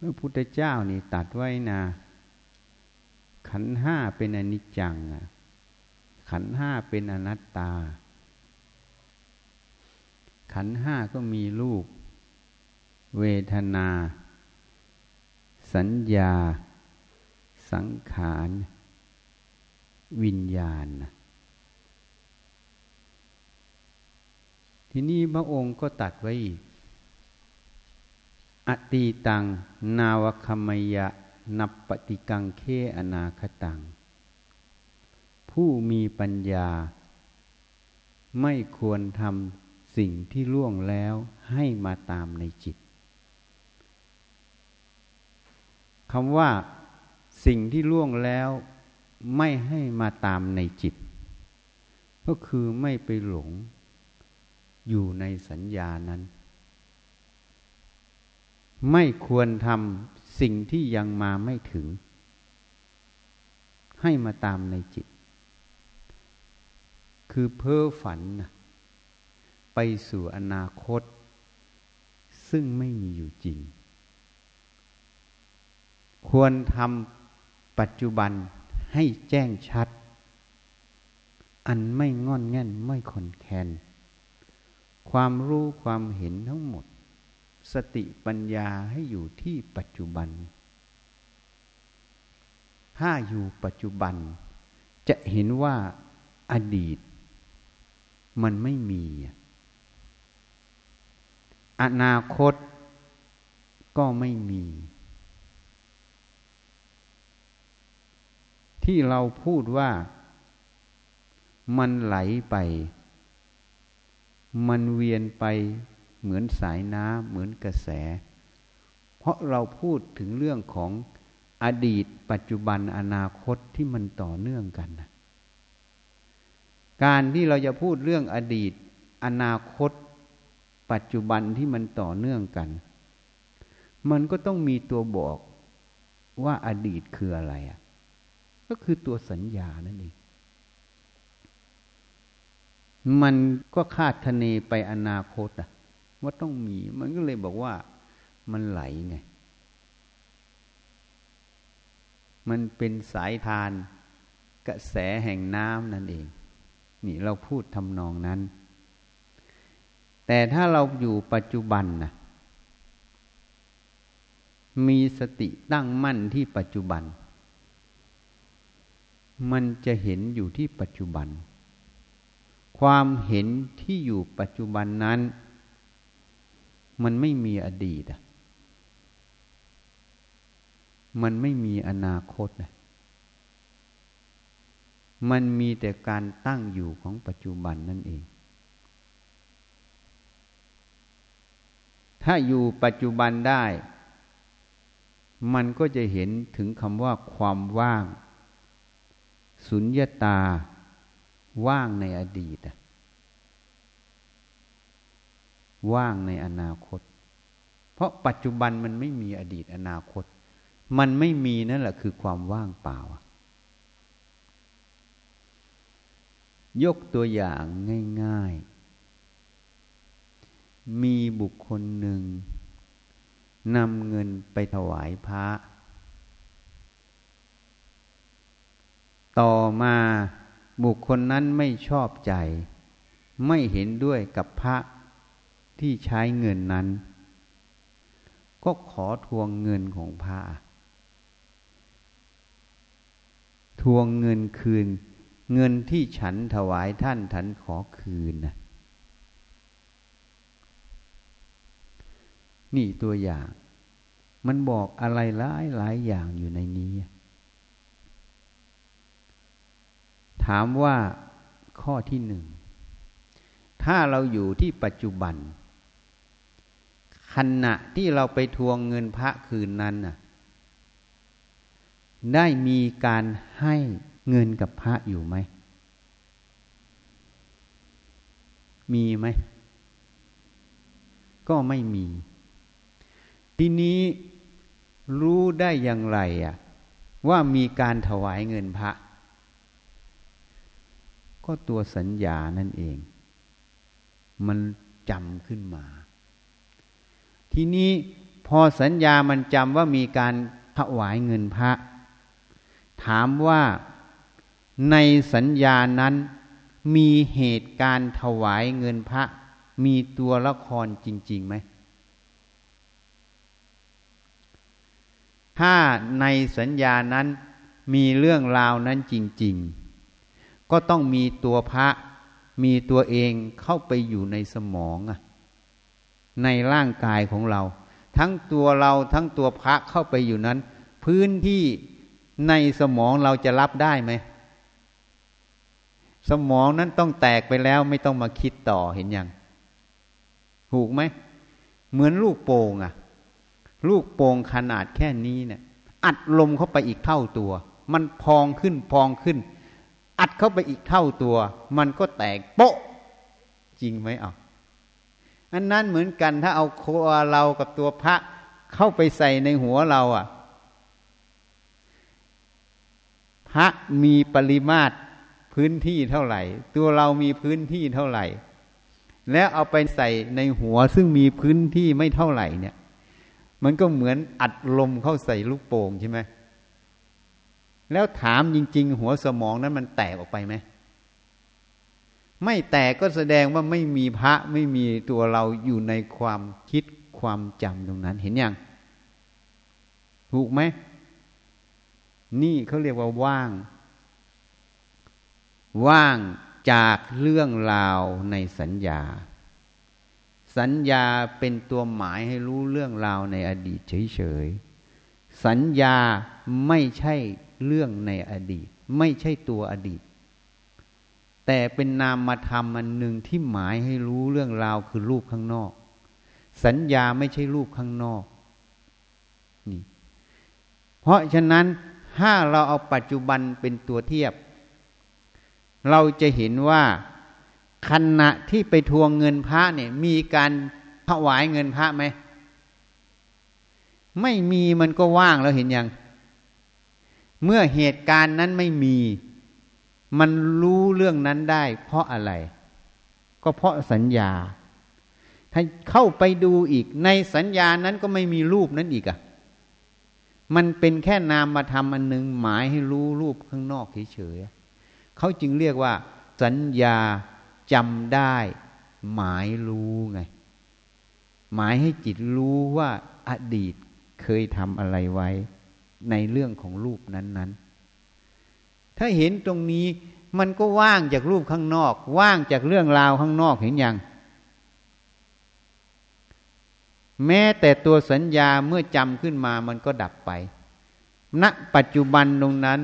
พระพุทธเจ้านี่ตัดไว้นะขันห้าเป็นอนิจจังขันห้าเป็นอนัตตา ขันห้าก็มีรูป เวทนา สัญญา สังขาร วิญญาณ ทีนี้พระองค์ก็ตัดไว้อีก อตีตัง นาวคมยะ นับปฏิกังเคอนาคตัง ผู้มีปัญญา ไม่ควรทำสิ่งที่ล่วงแล้วให้มาตามในจิตคำว่าสิ่งที่ล่วงแล้วไม่ให้มาตามในจิต ก็คือไม่ไปหลงอยู่ในสัญญานั้น ไม่ควรทำสิ่งที่ยังมาไม่ถึง ให้มาตามในจิต คือเพ้อฝันไปสู่อนาคต ซึ่งไม่มีอยู่จริง ควรทำปัจจุบันให้แจ้งชัด อันไม่งอนแง่นไม่คอนแคน ความรู้ความเห็นทั้งหมด สติปัญญาให้อยู่ที่ปัจจุบัน ถ้าอยู่ปัจจุบัน จะเห็นว่าอดีต มันไม่มี อนาคตก็ไม่มี ที่เราพูดว่ามันไหลไป มันเวียนไป เหมือนสายน้ำเหมือนกระแส เพราะเราพูดถึงเรื่องของอดีต ปัจจุบันอนาคตที่มันต่อเนื่องกันนะการที่เราจะพูดเรื่องอดีต อนาคต ปัจจุบันที่มันต่อเนื่องกัน มันก็ต้องมีตัวบอกว่าอดีตคืออะไรอะ ก็คือตัวสัญญานั่นเอง มันก็คาดคะเนไปอนาคตอะ ว่าต้องมี มันก็เลยบอกว่ามันไหลไง มันเป็นสายทานกระแสแห่งน้ำนั่นเอง นี่เราพูดทำนองนั้น แต่ถ้าเราอยู่ปัจจุบันนะมีสติตั้งมั่นที่ปัจจุบัน มันจะเห็นอยู่ที่ปัจจุบัน ความเห็นที่อยู่ปัจจุบันนั้น มันไม่มีอดีตอะมันไม่มีอนาคตนะมันมีแต่การตั้งอยู่ของปัจจุบันนั่นเอง ถ้าอยู่ปัจจุบันได้ มันก็จะเห็นถึงคำว่าความว่าง สุญญาตา ว่างในอดีตอะ ว่างในอนาคต เพราะปัจจุบันมันไม่มีอดีตอนาคต มันไม่มีนั่นแหละคือความว่างเปล่า ยกตัวอย่างง่าย ๆ มีบุคคลหนึ่งนำเงินไปถวายพระ ต่อมาบุคคลนั้นไม่ชอบใจ ไม่เห็นด้วยกับพระ ที่ใช้เงินนั้น ก็ขอทวงเงินของพระทวงเงินคืน เงินที่ฉันถวายท่านฉันขอคืนนะนี่ตัวอย่าง มันบอกอะไรหลายหลายอย่างอยู่ในนี้ ถามว่าข้อที่หนึ่ง ถ้าเราอยู่ที่ปัจจุบัน ขณะที่เราไปทวงเงินพระคืนนั้นน่ะ ได้มีการให้เงินกับพระอยู่ไหม มีไหม ก็ไม่มี ทีนี้รู้ได้อย่างไรอะ ว่ามีการถวายเงินพระ ก็ตัวสัญญานั่นเอง มันจำขึ้นมา ทีนี้พอสัญญามันจำว่ามีการถวายเงินพระ ถามว่าในสัญญานั้นมีเหตุการ์ถวายเงินพระ มีตัวละครจริงๆไหม ถ้าในสัญญานั้นมีเรื่องราวนั้นจริง ๆ ก็ต้องมีตัวพระ มีตัวเองเข้าไปอยู่ในสมองอะ ในร่างกายของเรา ทั้งตัวเราทั้งตัวพระเข้าไปอยู่นั้น พื้นที่ในสมองเราจะรับได้ไหม สมองนั้นต้องแตกไปแล้วไม่ต้องมาคิดต่อเห็นยังถูกไหม เหมือนลูกโป่งอะลูกโป่งขนาดแค่นี้เนี่ย อัดลมเข้าไปอีกเท่าตัว มันพองขึ้นพองขึ้น อัดเข้าไปอีกเท่าตัว มันก็แตกโป๊ะ จริงไหมอะ อันนั้นเหมือนกันถ้าเอาโคเรากับตัวพระเข้าไปใส่ในหัวเราอะ พระมีปริมาตรพื้นที่เท่าไหร่ ตัวเรามีพื้นที่เท่าไหร่ แล้วเอาไปใส่ในหัวซึ่งมีพื้นที่ไม่เท่าไหร่เนี่ย มันก็เหมือนอัดลมเข้าใส่ลูกโป่งใช่ไหมแล้วถามจริง ๆ หัวสมองนั้นมันแตกออกไปไหม ไม่แตกก็แสดงว่าไม่มีพระไม่มีตัวเราอยู่ในความคิดความจำตรงนั้นเห็นยังถูกไหม นี่เขาเรียกว่าว่าง ว่างจากเรื่องราวในสัญญา สัญญาเป็นตัวหมายให้รู้เรื่องราวในอดีตเฉยๆ สัญญาไม่ใช่เรื่องในอดีต ไม่ใช่ตัวอดีต แต่เป็นนามธรรมอันหนึ่งที่หมายให้รู้เรื่องราวคือรูปข้างนอก สัญญาไม่ใช่รูปข้างนอกนี่เพราะฉะนั้นถ้าเราเอาปัจจุบันเป็นตัวเทียบ เราจะเห็นว่าขณะที่ไปทวงเงินพระเนี่ยมีการถวายเงินพระไหมไม่มีมันก็ว่างแล้วเห็นยัง เมื่อเหตุการณ์นั้นไม่มี มันรู้เรื่องนั้นได้ เพราะอะไร ก็เพราะสัญญา ถ้าเข้าไปดูอีก ในสัญญานั้นก็ไม่มีรูปนั้นอีกอะ่ะ มันเป็นแค่นามมาทำอันหนึ่งหมายให้รู้รูปข้างนอกเฉยๆเขาจึงเรียกว่า สัญญาจำได้ หมายรู้ไง หมายให้จิตรู้ว่าอดีตเคยทำอะไรไว้ ในเรื่องของรูปนั้นๆ ถ้าเห็นตรงนี้มันก็ว่างจากรูปข้างนอก ว่างจากเรื่องราวข้างนอกเห็นยังแม้แต่ตัวสัญญาเมื่อจำขึ้นมามันก็ดับไปณปัจจุบันตรงนั้น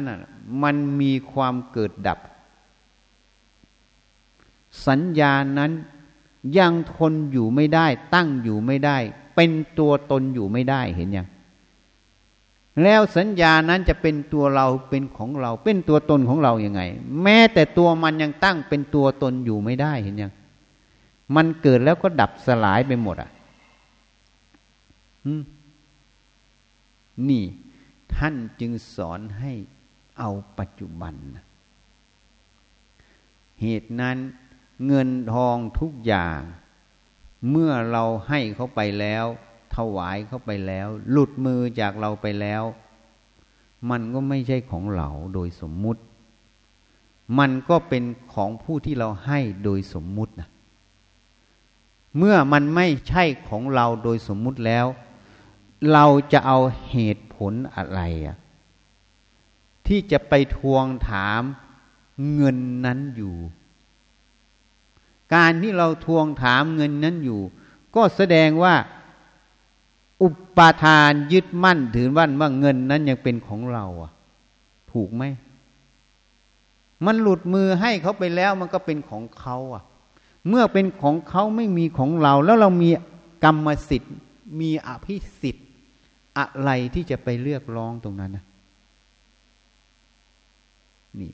มันมีความเกิดดับ สัญญานั้นยังทนอยู่ไม่ได้ ตั้งอยู่ไม่ได้ เป็นตัวตนอยู่ไม่ได้เห็นยัง แล้วสัญญานั้นจะเป็นตัวเราเป็นของเรา เป็นตัวตนของเราอยัางไง แม้แต่ตัวมันยังตั้งเป็นตัวตนอยู่ไม่ได้เห็นยังมันเกิดแล้วก็ดับสลายไปหมดอะนี่ ท่านจึงสอนให้เอาปัจจุบัน เหตุนั้นเงินทองทุกอย่าง เมื่อเราให้เขาไปแล้ว ถวายเขาไปแล้ว หลุดมือจากเราไปแล้ว มันก็ไม่ใช่ของเราโดยสมมุติ มันก็เป็นของผู้ที่เราให้โดยสมมุตินะเมื่อมันไม่ใช่ของเราโดยสมมุติแล้ว เราจะเอาเหตุผลอะไรอะที่จะไปทวงถามเงินนั้นอยู่ การที่เราทวงถามเงินนั้นอยู่ ก็แสดงว่า อุปาทานยึดมั่นถือว่าว่าเงินนั้นยังเป็นของเราอะ ถูกไหม มันหลุดมือให้เขาไปแล้วมันก็เป็นของเขาอะ เมื่อเป็นของเขาไม่มีของเรา แล้วเรามีกรรมสิทธิ์ มีอภิสิทธิ์ อะไรที่จะไปเลือกร้องตรงนั้นนะนี่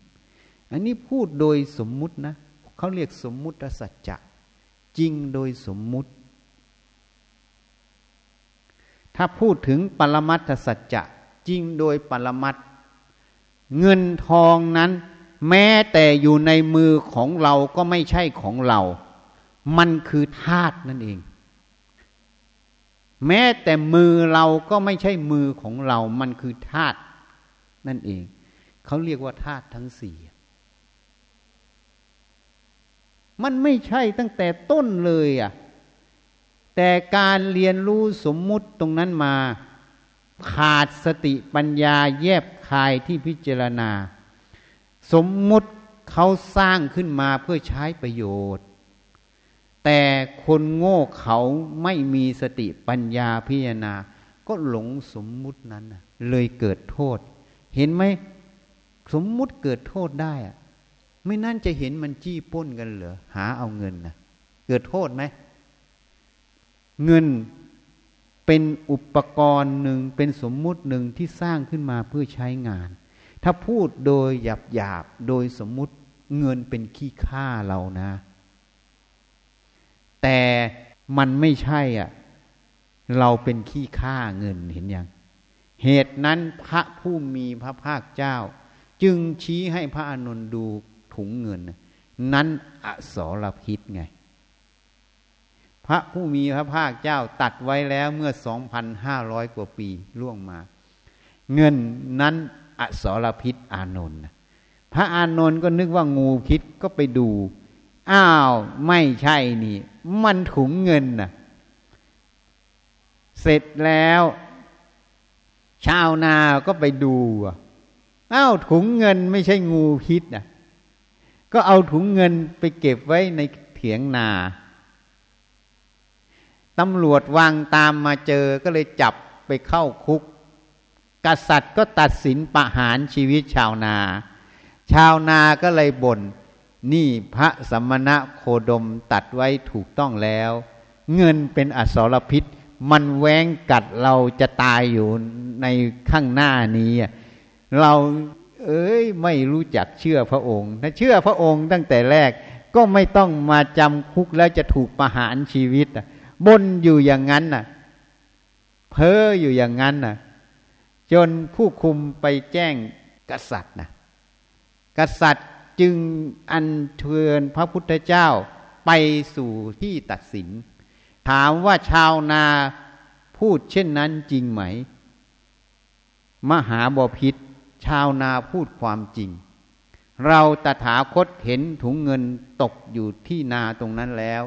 อันนี้พูดโดยสมมุตินะเขาเรียกสมมุติสัจจะจริงโดยสมมุติ ถ้าพูดถึงปรมัตถสัจจะจริงโดยปรมัตเงินทองนั้น แม้แต่อยู่ในมือของเราก็ไม่ใช่ของเรา มันคือธาตุนั่นเอง แม้แต่มือเราก็ไม่ใช่มือของเรา มันคือธาตุนั่นเอง เขาเรียกว่าธาตุทั้งสี่มันไม่ใช่ตั้งแต่ต้นเลยอะ แต่การเรียนรู้สมมุติตรงนั้นมา ขาดสติปัญญาแยบคายที่พิจารณา สมมุติเขาสร้างขึ้นมาเพื่อใช้ประโยชน์ แต่คนโง่เขาไม่มีสติปัญญาพิจารณา ก็หลงสมมุตินั้นเลยเกิดโทษ เห็นไหมสมมุติเกิดโทษได้อะไม่นั่นจะเห็นมันจี้ป้นกันเหรอหาเอาเงินนะเกิดโทษไหม เงินเป็นอุปกรณ์หนึ่งเป็นสมมุติหนึ่งที่สร้างขึ้นมาเพื่อใช้งาน ถ้าพูดโดยหยาบหยาบโดยสมมุติเงินเป็นขี้ค่าเรานะ แต่มันไม่ใช่อะ เราเป็นขี้ค่าเงินเห็นยัง เหตุนั้นพระผู้มีพระภาคเจ้า จึงชี้ให้พระอนุนดูถุงเงิน นั้นอสรพิษไง ระผู้มีพระภาคเจ้าตัดไว้แล้วเมื่อ 2,500 กว่าปีล่วงมา เงินนั้นอสรพิษอานนท์พระอานนท์ก็นึกว่างูพิษก็ไปดู อ้าวไม่ใช่นี่ มันถุงเงินน่ะ เสร็จแล้ว ชาวนาก็ไปดูอ้าวถุงเงินไม่ใช่งูพิษน่ะ ก็เอาถุงเงินไปเก็บไว้ในเถียงนา ตำรวจวางตามมาเจอก็เลยจับไปเข้าคุก กษัตริย์ก็ตัดสินประหารชีวิตชาวนา ชาวนาก็เลยบน่น นี่พระสมณะโคดมตัดไว้ถูกต้องแล้ว เงินเป็นอสรพิษ มันแว้งกัดเราจะตายอยู่ในข้างหน้านี้ เราเอ้ยไม่รู้จักเชื่อพระองค์ถ้าเชื่อพระองค์ตั้งแต่แรกก็ไม่ต้องมาจำคุกแล้วจะถูกประหารชีวิต บนอยู่อย่างนั้นน่ะ เพ้ออยู่อย่างนั้นน่ะ จนผู้คุมไปแจ้งกษัตริย์นะกษัตริย์จึงอัญเชิญพระพุทธเจ้าไปสู่ที่ตัดสิน ถามว่าชาวนาพูดเช่นนั้นจริงไหม มหาบาพิษชาวนาพูดความจริง เราตถาคตเห็นถุงเงินตกอยู่ที่นาตรงนั้นแล้ว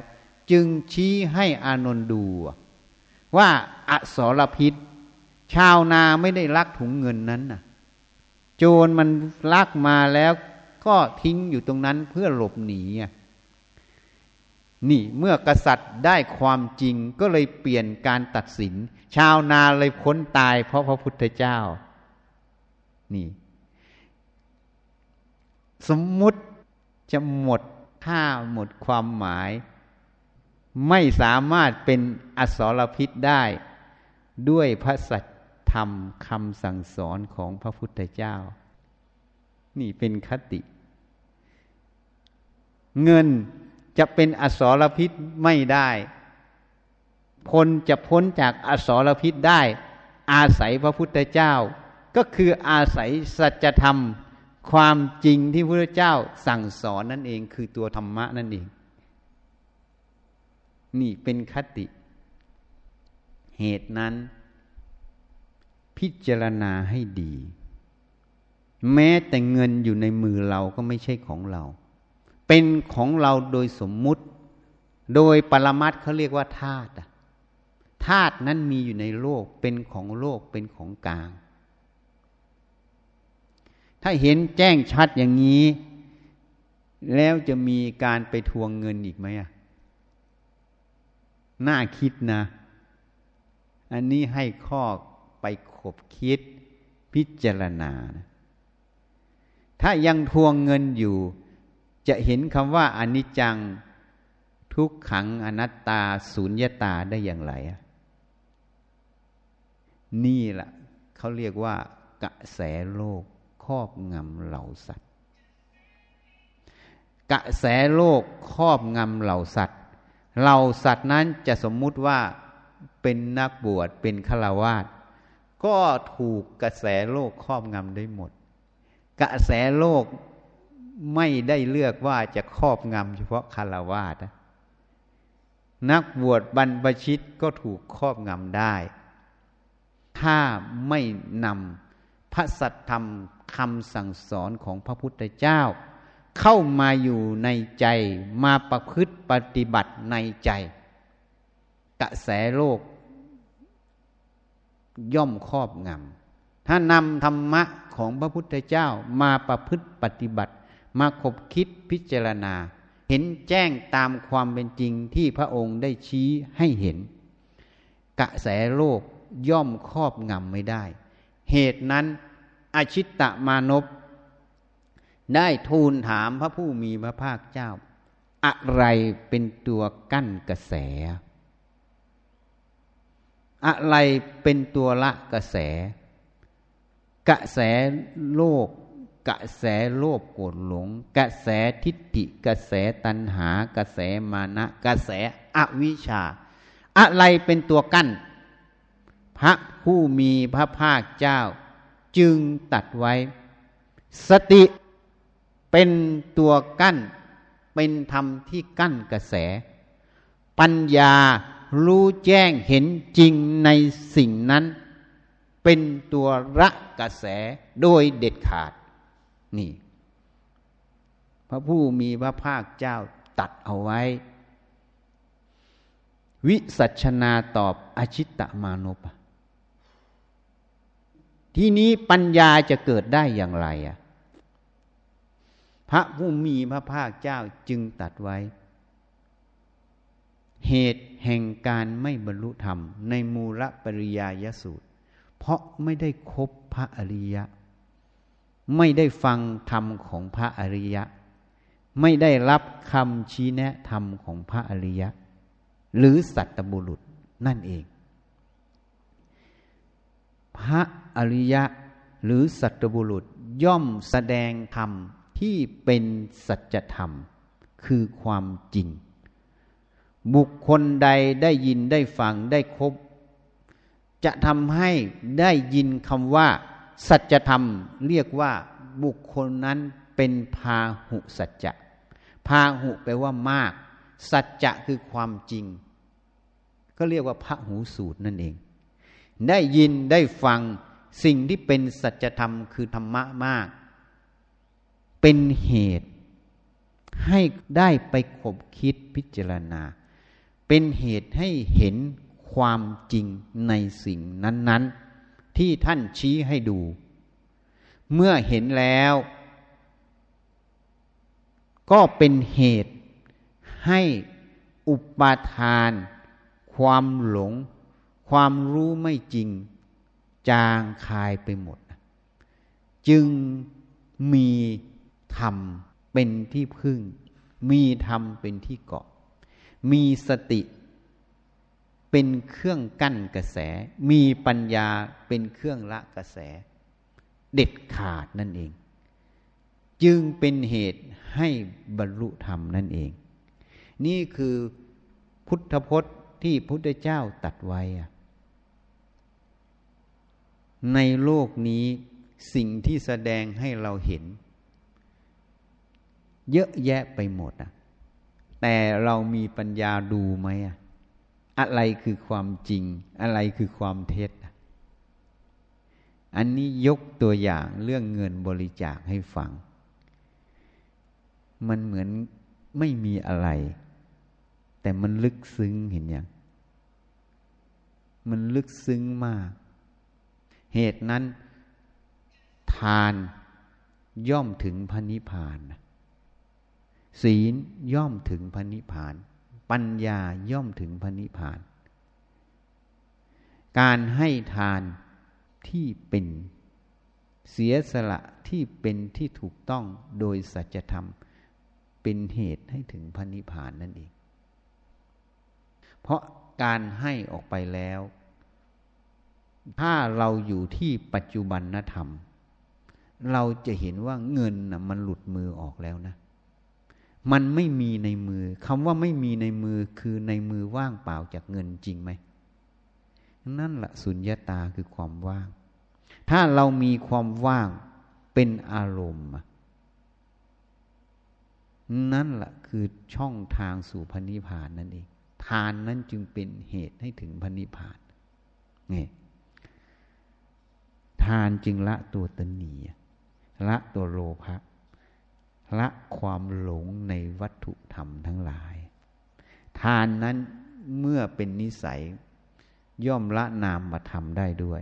จึงชี้ให้อานนท์ดู ว่าอสรพิษ ชาวนาไม่ได้ลักถุงเงินนั้นน่ะโจรมันลักมาแล้วก็ทิ้งอยู่ตรงนั้นเพื่อหลบหนีนี่เมื่อกษัตริย์ได้ความจริงก็เลยเปลี่ยนการตัดสิน ชาวนาเลยพ้นตายเพราะพระพุทธเจ้า นี่ สมมุติจะหมดค่าหมดความหมาย ไม่สามารถเป็นอสรพิษได้ ด้วยพระสัจธรรมคำสั่งสอนของพระพุทธเจ้า นี่เป็นคติ เงินจะเป็นอสรพิษไม่ได้คนจะพ้นจากอสรพิษได้ อาศัยพระพุทธเจ้า ก็คืออาศัยสัจธรรม ความจริงที่พระพุทธเจ้าสั่งสอนนั่นเอง คือตัวธรรมะนั่นเอง นี่เป็นคติ เหตุนั้น พิจารณาให้ดี แม้แต่เงินอยู่ในมือเราก็ไม่ใช่ของเรา เป็นของเราโดยสมมุติ โดยปรมัตเขาเรียกว่าธาตุธาตุนั้นมีอยู่ในโลกเป็นของโลกเป็นของกลาง ถ้าเห็นแจ้งชัดอย่างนี้ แล้วจะมีการไปทวงเงินอีกไหมอะ น่าคิดนะ อันนี้ให้ข้อไปขบคิดพิจารณานะถ้ายังทวงเงินอยู่ จะเห็นคำว่าอนิจจังทุกขังอนัตตาสุญญาตาได้อย่างไร นี่แหละเขาเรียกว่ากระแสโลกครอบงำเหล่าสัตว์ กระแสโลกครอบงำเหล่าสัตว์ เหล่าสัตว์นั้นจะสมมุติว่าเป็นนักบวชเป็นฆราวาสก็ถูกกระแสโลกครอบงำได้หมด กระแสโลกไม่ได้เลือกว่าจะครอบงำเฉพาะคาวาสนักบวชบรรพชิตก็ถูกครอบงำได้ ถ้าไม่นำพระสัทธรรมคำสั่งสอนของพระพุทธเจ้า เข้ามาอยู่ในใจ มาประพฤติปฏิบัติในใจ กระแสโลก ย่อมครอบงำถ้านำธรรมะของพระพุทธเจ้ามาประพฤติปฏิบัติ มาคบคิดพิจารณา เห็นแจ้งตามความเป็นจริงที่พระองค์ได้ชี้ให้เห็น กระแสโลกย่อมครอบงำไม่ได้ เหตุนั้นอชิตตมานพ ได้ทูลถามพระผู้มีพระภาคเจ้า อะไรเป็นตัวกั้นกระแส อะไรเป็นตัวละกระแส กระแสโลก กระแสโลภโกรธหลง กระแสทิฏฐิ กระแสตัณหา กระแสมานะ กระแสอวิชชา อะไรเป็นตัวกั้น พระผู้มีพระภาคเจ้า จึงตัดไว้ สติ เป็นตัวกั้น เป็นธรรมที่กั้นกระแส ปัญญารู้แจ้งเห็นจริงในสิ่งนั้น เป็นตัวระกระแสโดยเด็ดขาด นี่ พระผู้มีพระภาคเจ้าตัดเอาไว้ วิสัชนาตอบอชิตตมานพที่นี้ปัญญาจะเกิดได้อย่างไรอะ พระผู้มีพระภาคเจ้าจึงตัดไว้ เหตุแห่งการไม่บรรลุธรรม ในมูลปริยายสูตร เพราะไม่ได้คบพระอริยะ ไม่ได้ฟังธรรมของพระอริยะ ไม่ได้รับคำชี้แนะธรรมของพระอริยะ หรือสัตบุรุษนั่นเอง พระอริยะหรือสัตบุรุษย่อมแสดงธรรม ที่เป็นสัจธรรม คือความจริง บุคคลใดได้ยินได้ฟังได้ครบจะทำให้ได้ยินคำว่า สัจธรรม เรียกว่าบุคคลนั้นเป็นพาหุสัจจะพาหุแปลว่ามาก สัจจะคือความจริง ก็เรียกว่าพระหูสูตรนั่นเอง ได้ยินได้ฟังสิ่งที่เป็นสัจธรรมคือธรรมะมาก เป็นเหตุให้ได้ไปขบคิดพิจารณา เป็นเหตุให้เห็นความจริงในสิ่งนั้น ๆ ที่ท่านชี้ให้ดู เมื่อเห็นแล้ว ก็เป็นเหตุให้อุปาทาน ความหลง ความรู้ไม่จริง จางคายไปหมด จึงมี ธรรมเป็นที่พึ่ง มีธรรมเป็นที่เกาะ มีสติเป็นเครื่องกั้นกระแส มีปัญญาเป็นเครื่องละกระแส เด็ดขาดนั่นเอง จึงเป็นเหตุให้บรรลุธรรมนั่นเอง นี่คือพุทธพจน์ที่พุทธเจ้าตัดไว้ ในโลกนี้สิ่งที่แสดงให้เราเห็น เยอะแยะไปหมดอะ แต่เรามีปัญญาดูไหมอะ อะไรคือความจริง อะไรคือความเท็จ อันนี้ยกตัวอย่างเรื่องเงินบริจาคให้ฟัง มันเหมือนไม่มีอะไร แต่มันลึกซึ้งเห็นยัง มันลึกซึ้งมาก เหตุนั้นทานย่อมถึงพระนิพพาน ศีลย่อมถึงพระนิพพาน ปัญญาย่อมถึงพระนิพพาน การให้ทานที่เป็นเสียสละที่เป็นที่ถูกต้องโดยสัจธรรม เป็นเหตุให้ถึงพระนิพพานนั่นเอง เพราะการให้ออกไปแล้ว ถ้าเราอยู่ที่ปัจจุบันนธรรม เราจะเห็นว่าเงินนะมันหลุดมือออกแล้วนะ มันไม่มีในมือคำว่าไม่มีในมือคือในมือว่างเปล่าจากเงินจริงไหม นั่นละสุญญาตาคือความว่าง ถ้าเรามีความว่างเป็นอารมณ์ นั่นละคือช่องทางสู่พระนิพานนั่นเอง ทานนั้นจึงเป็นเหตุให้ถึงพระนิพพานนี่ทานจึงละตัวตนีละตัวโลภะ ละความหลงในวัตถุธรรมทั้งหลาย ทานนั้นเมื่อเป็นนิสัยย่อมละนามมาทำได้ด้วย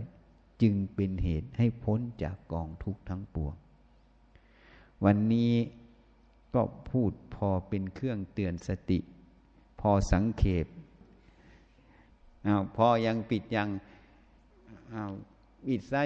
จึงเป็นเหตุให้พ้นจากกองทุกข์ทั้งปวง วันนี้ก็พูดพอเป็นเครื่องเตือนสติ พอสังเขปอาพอยังปิดยังอาปิดซะ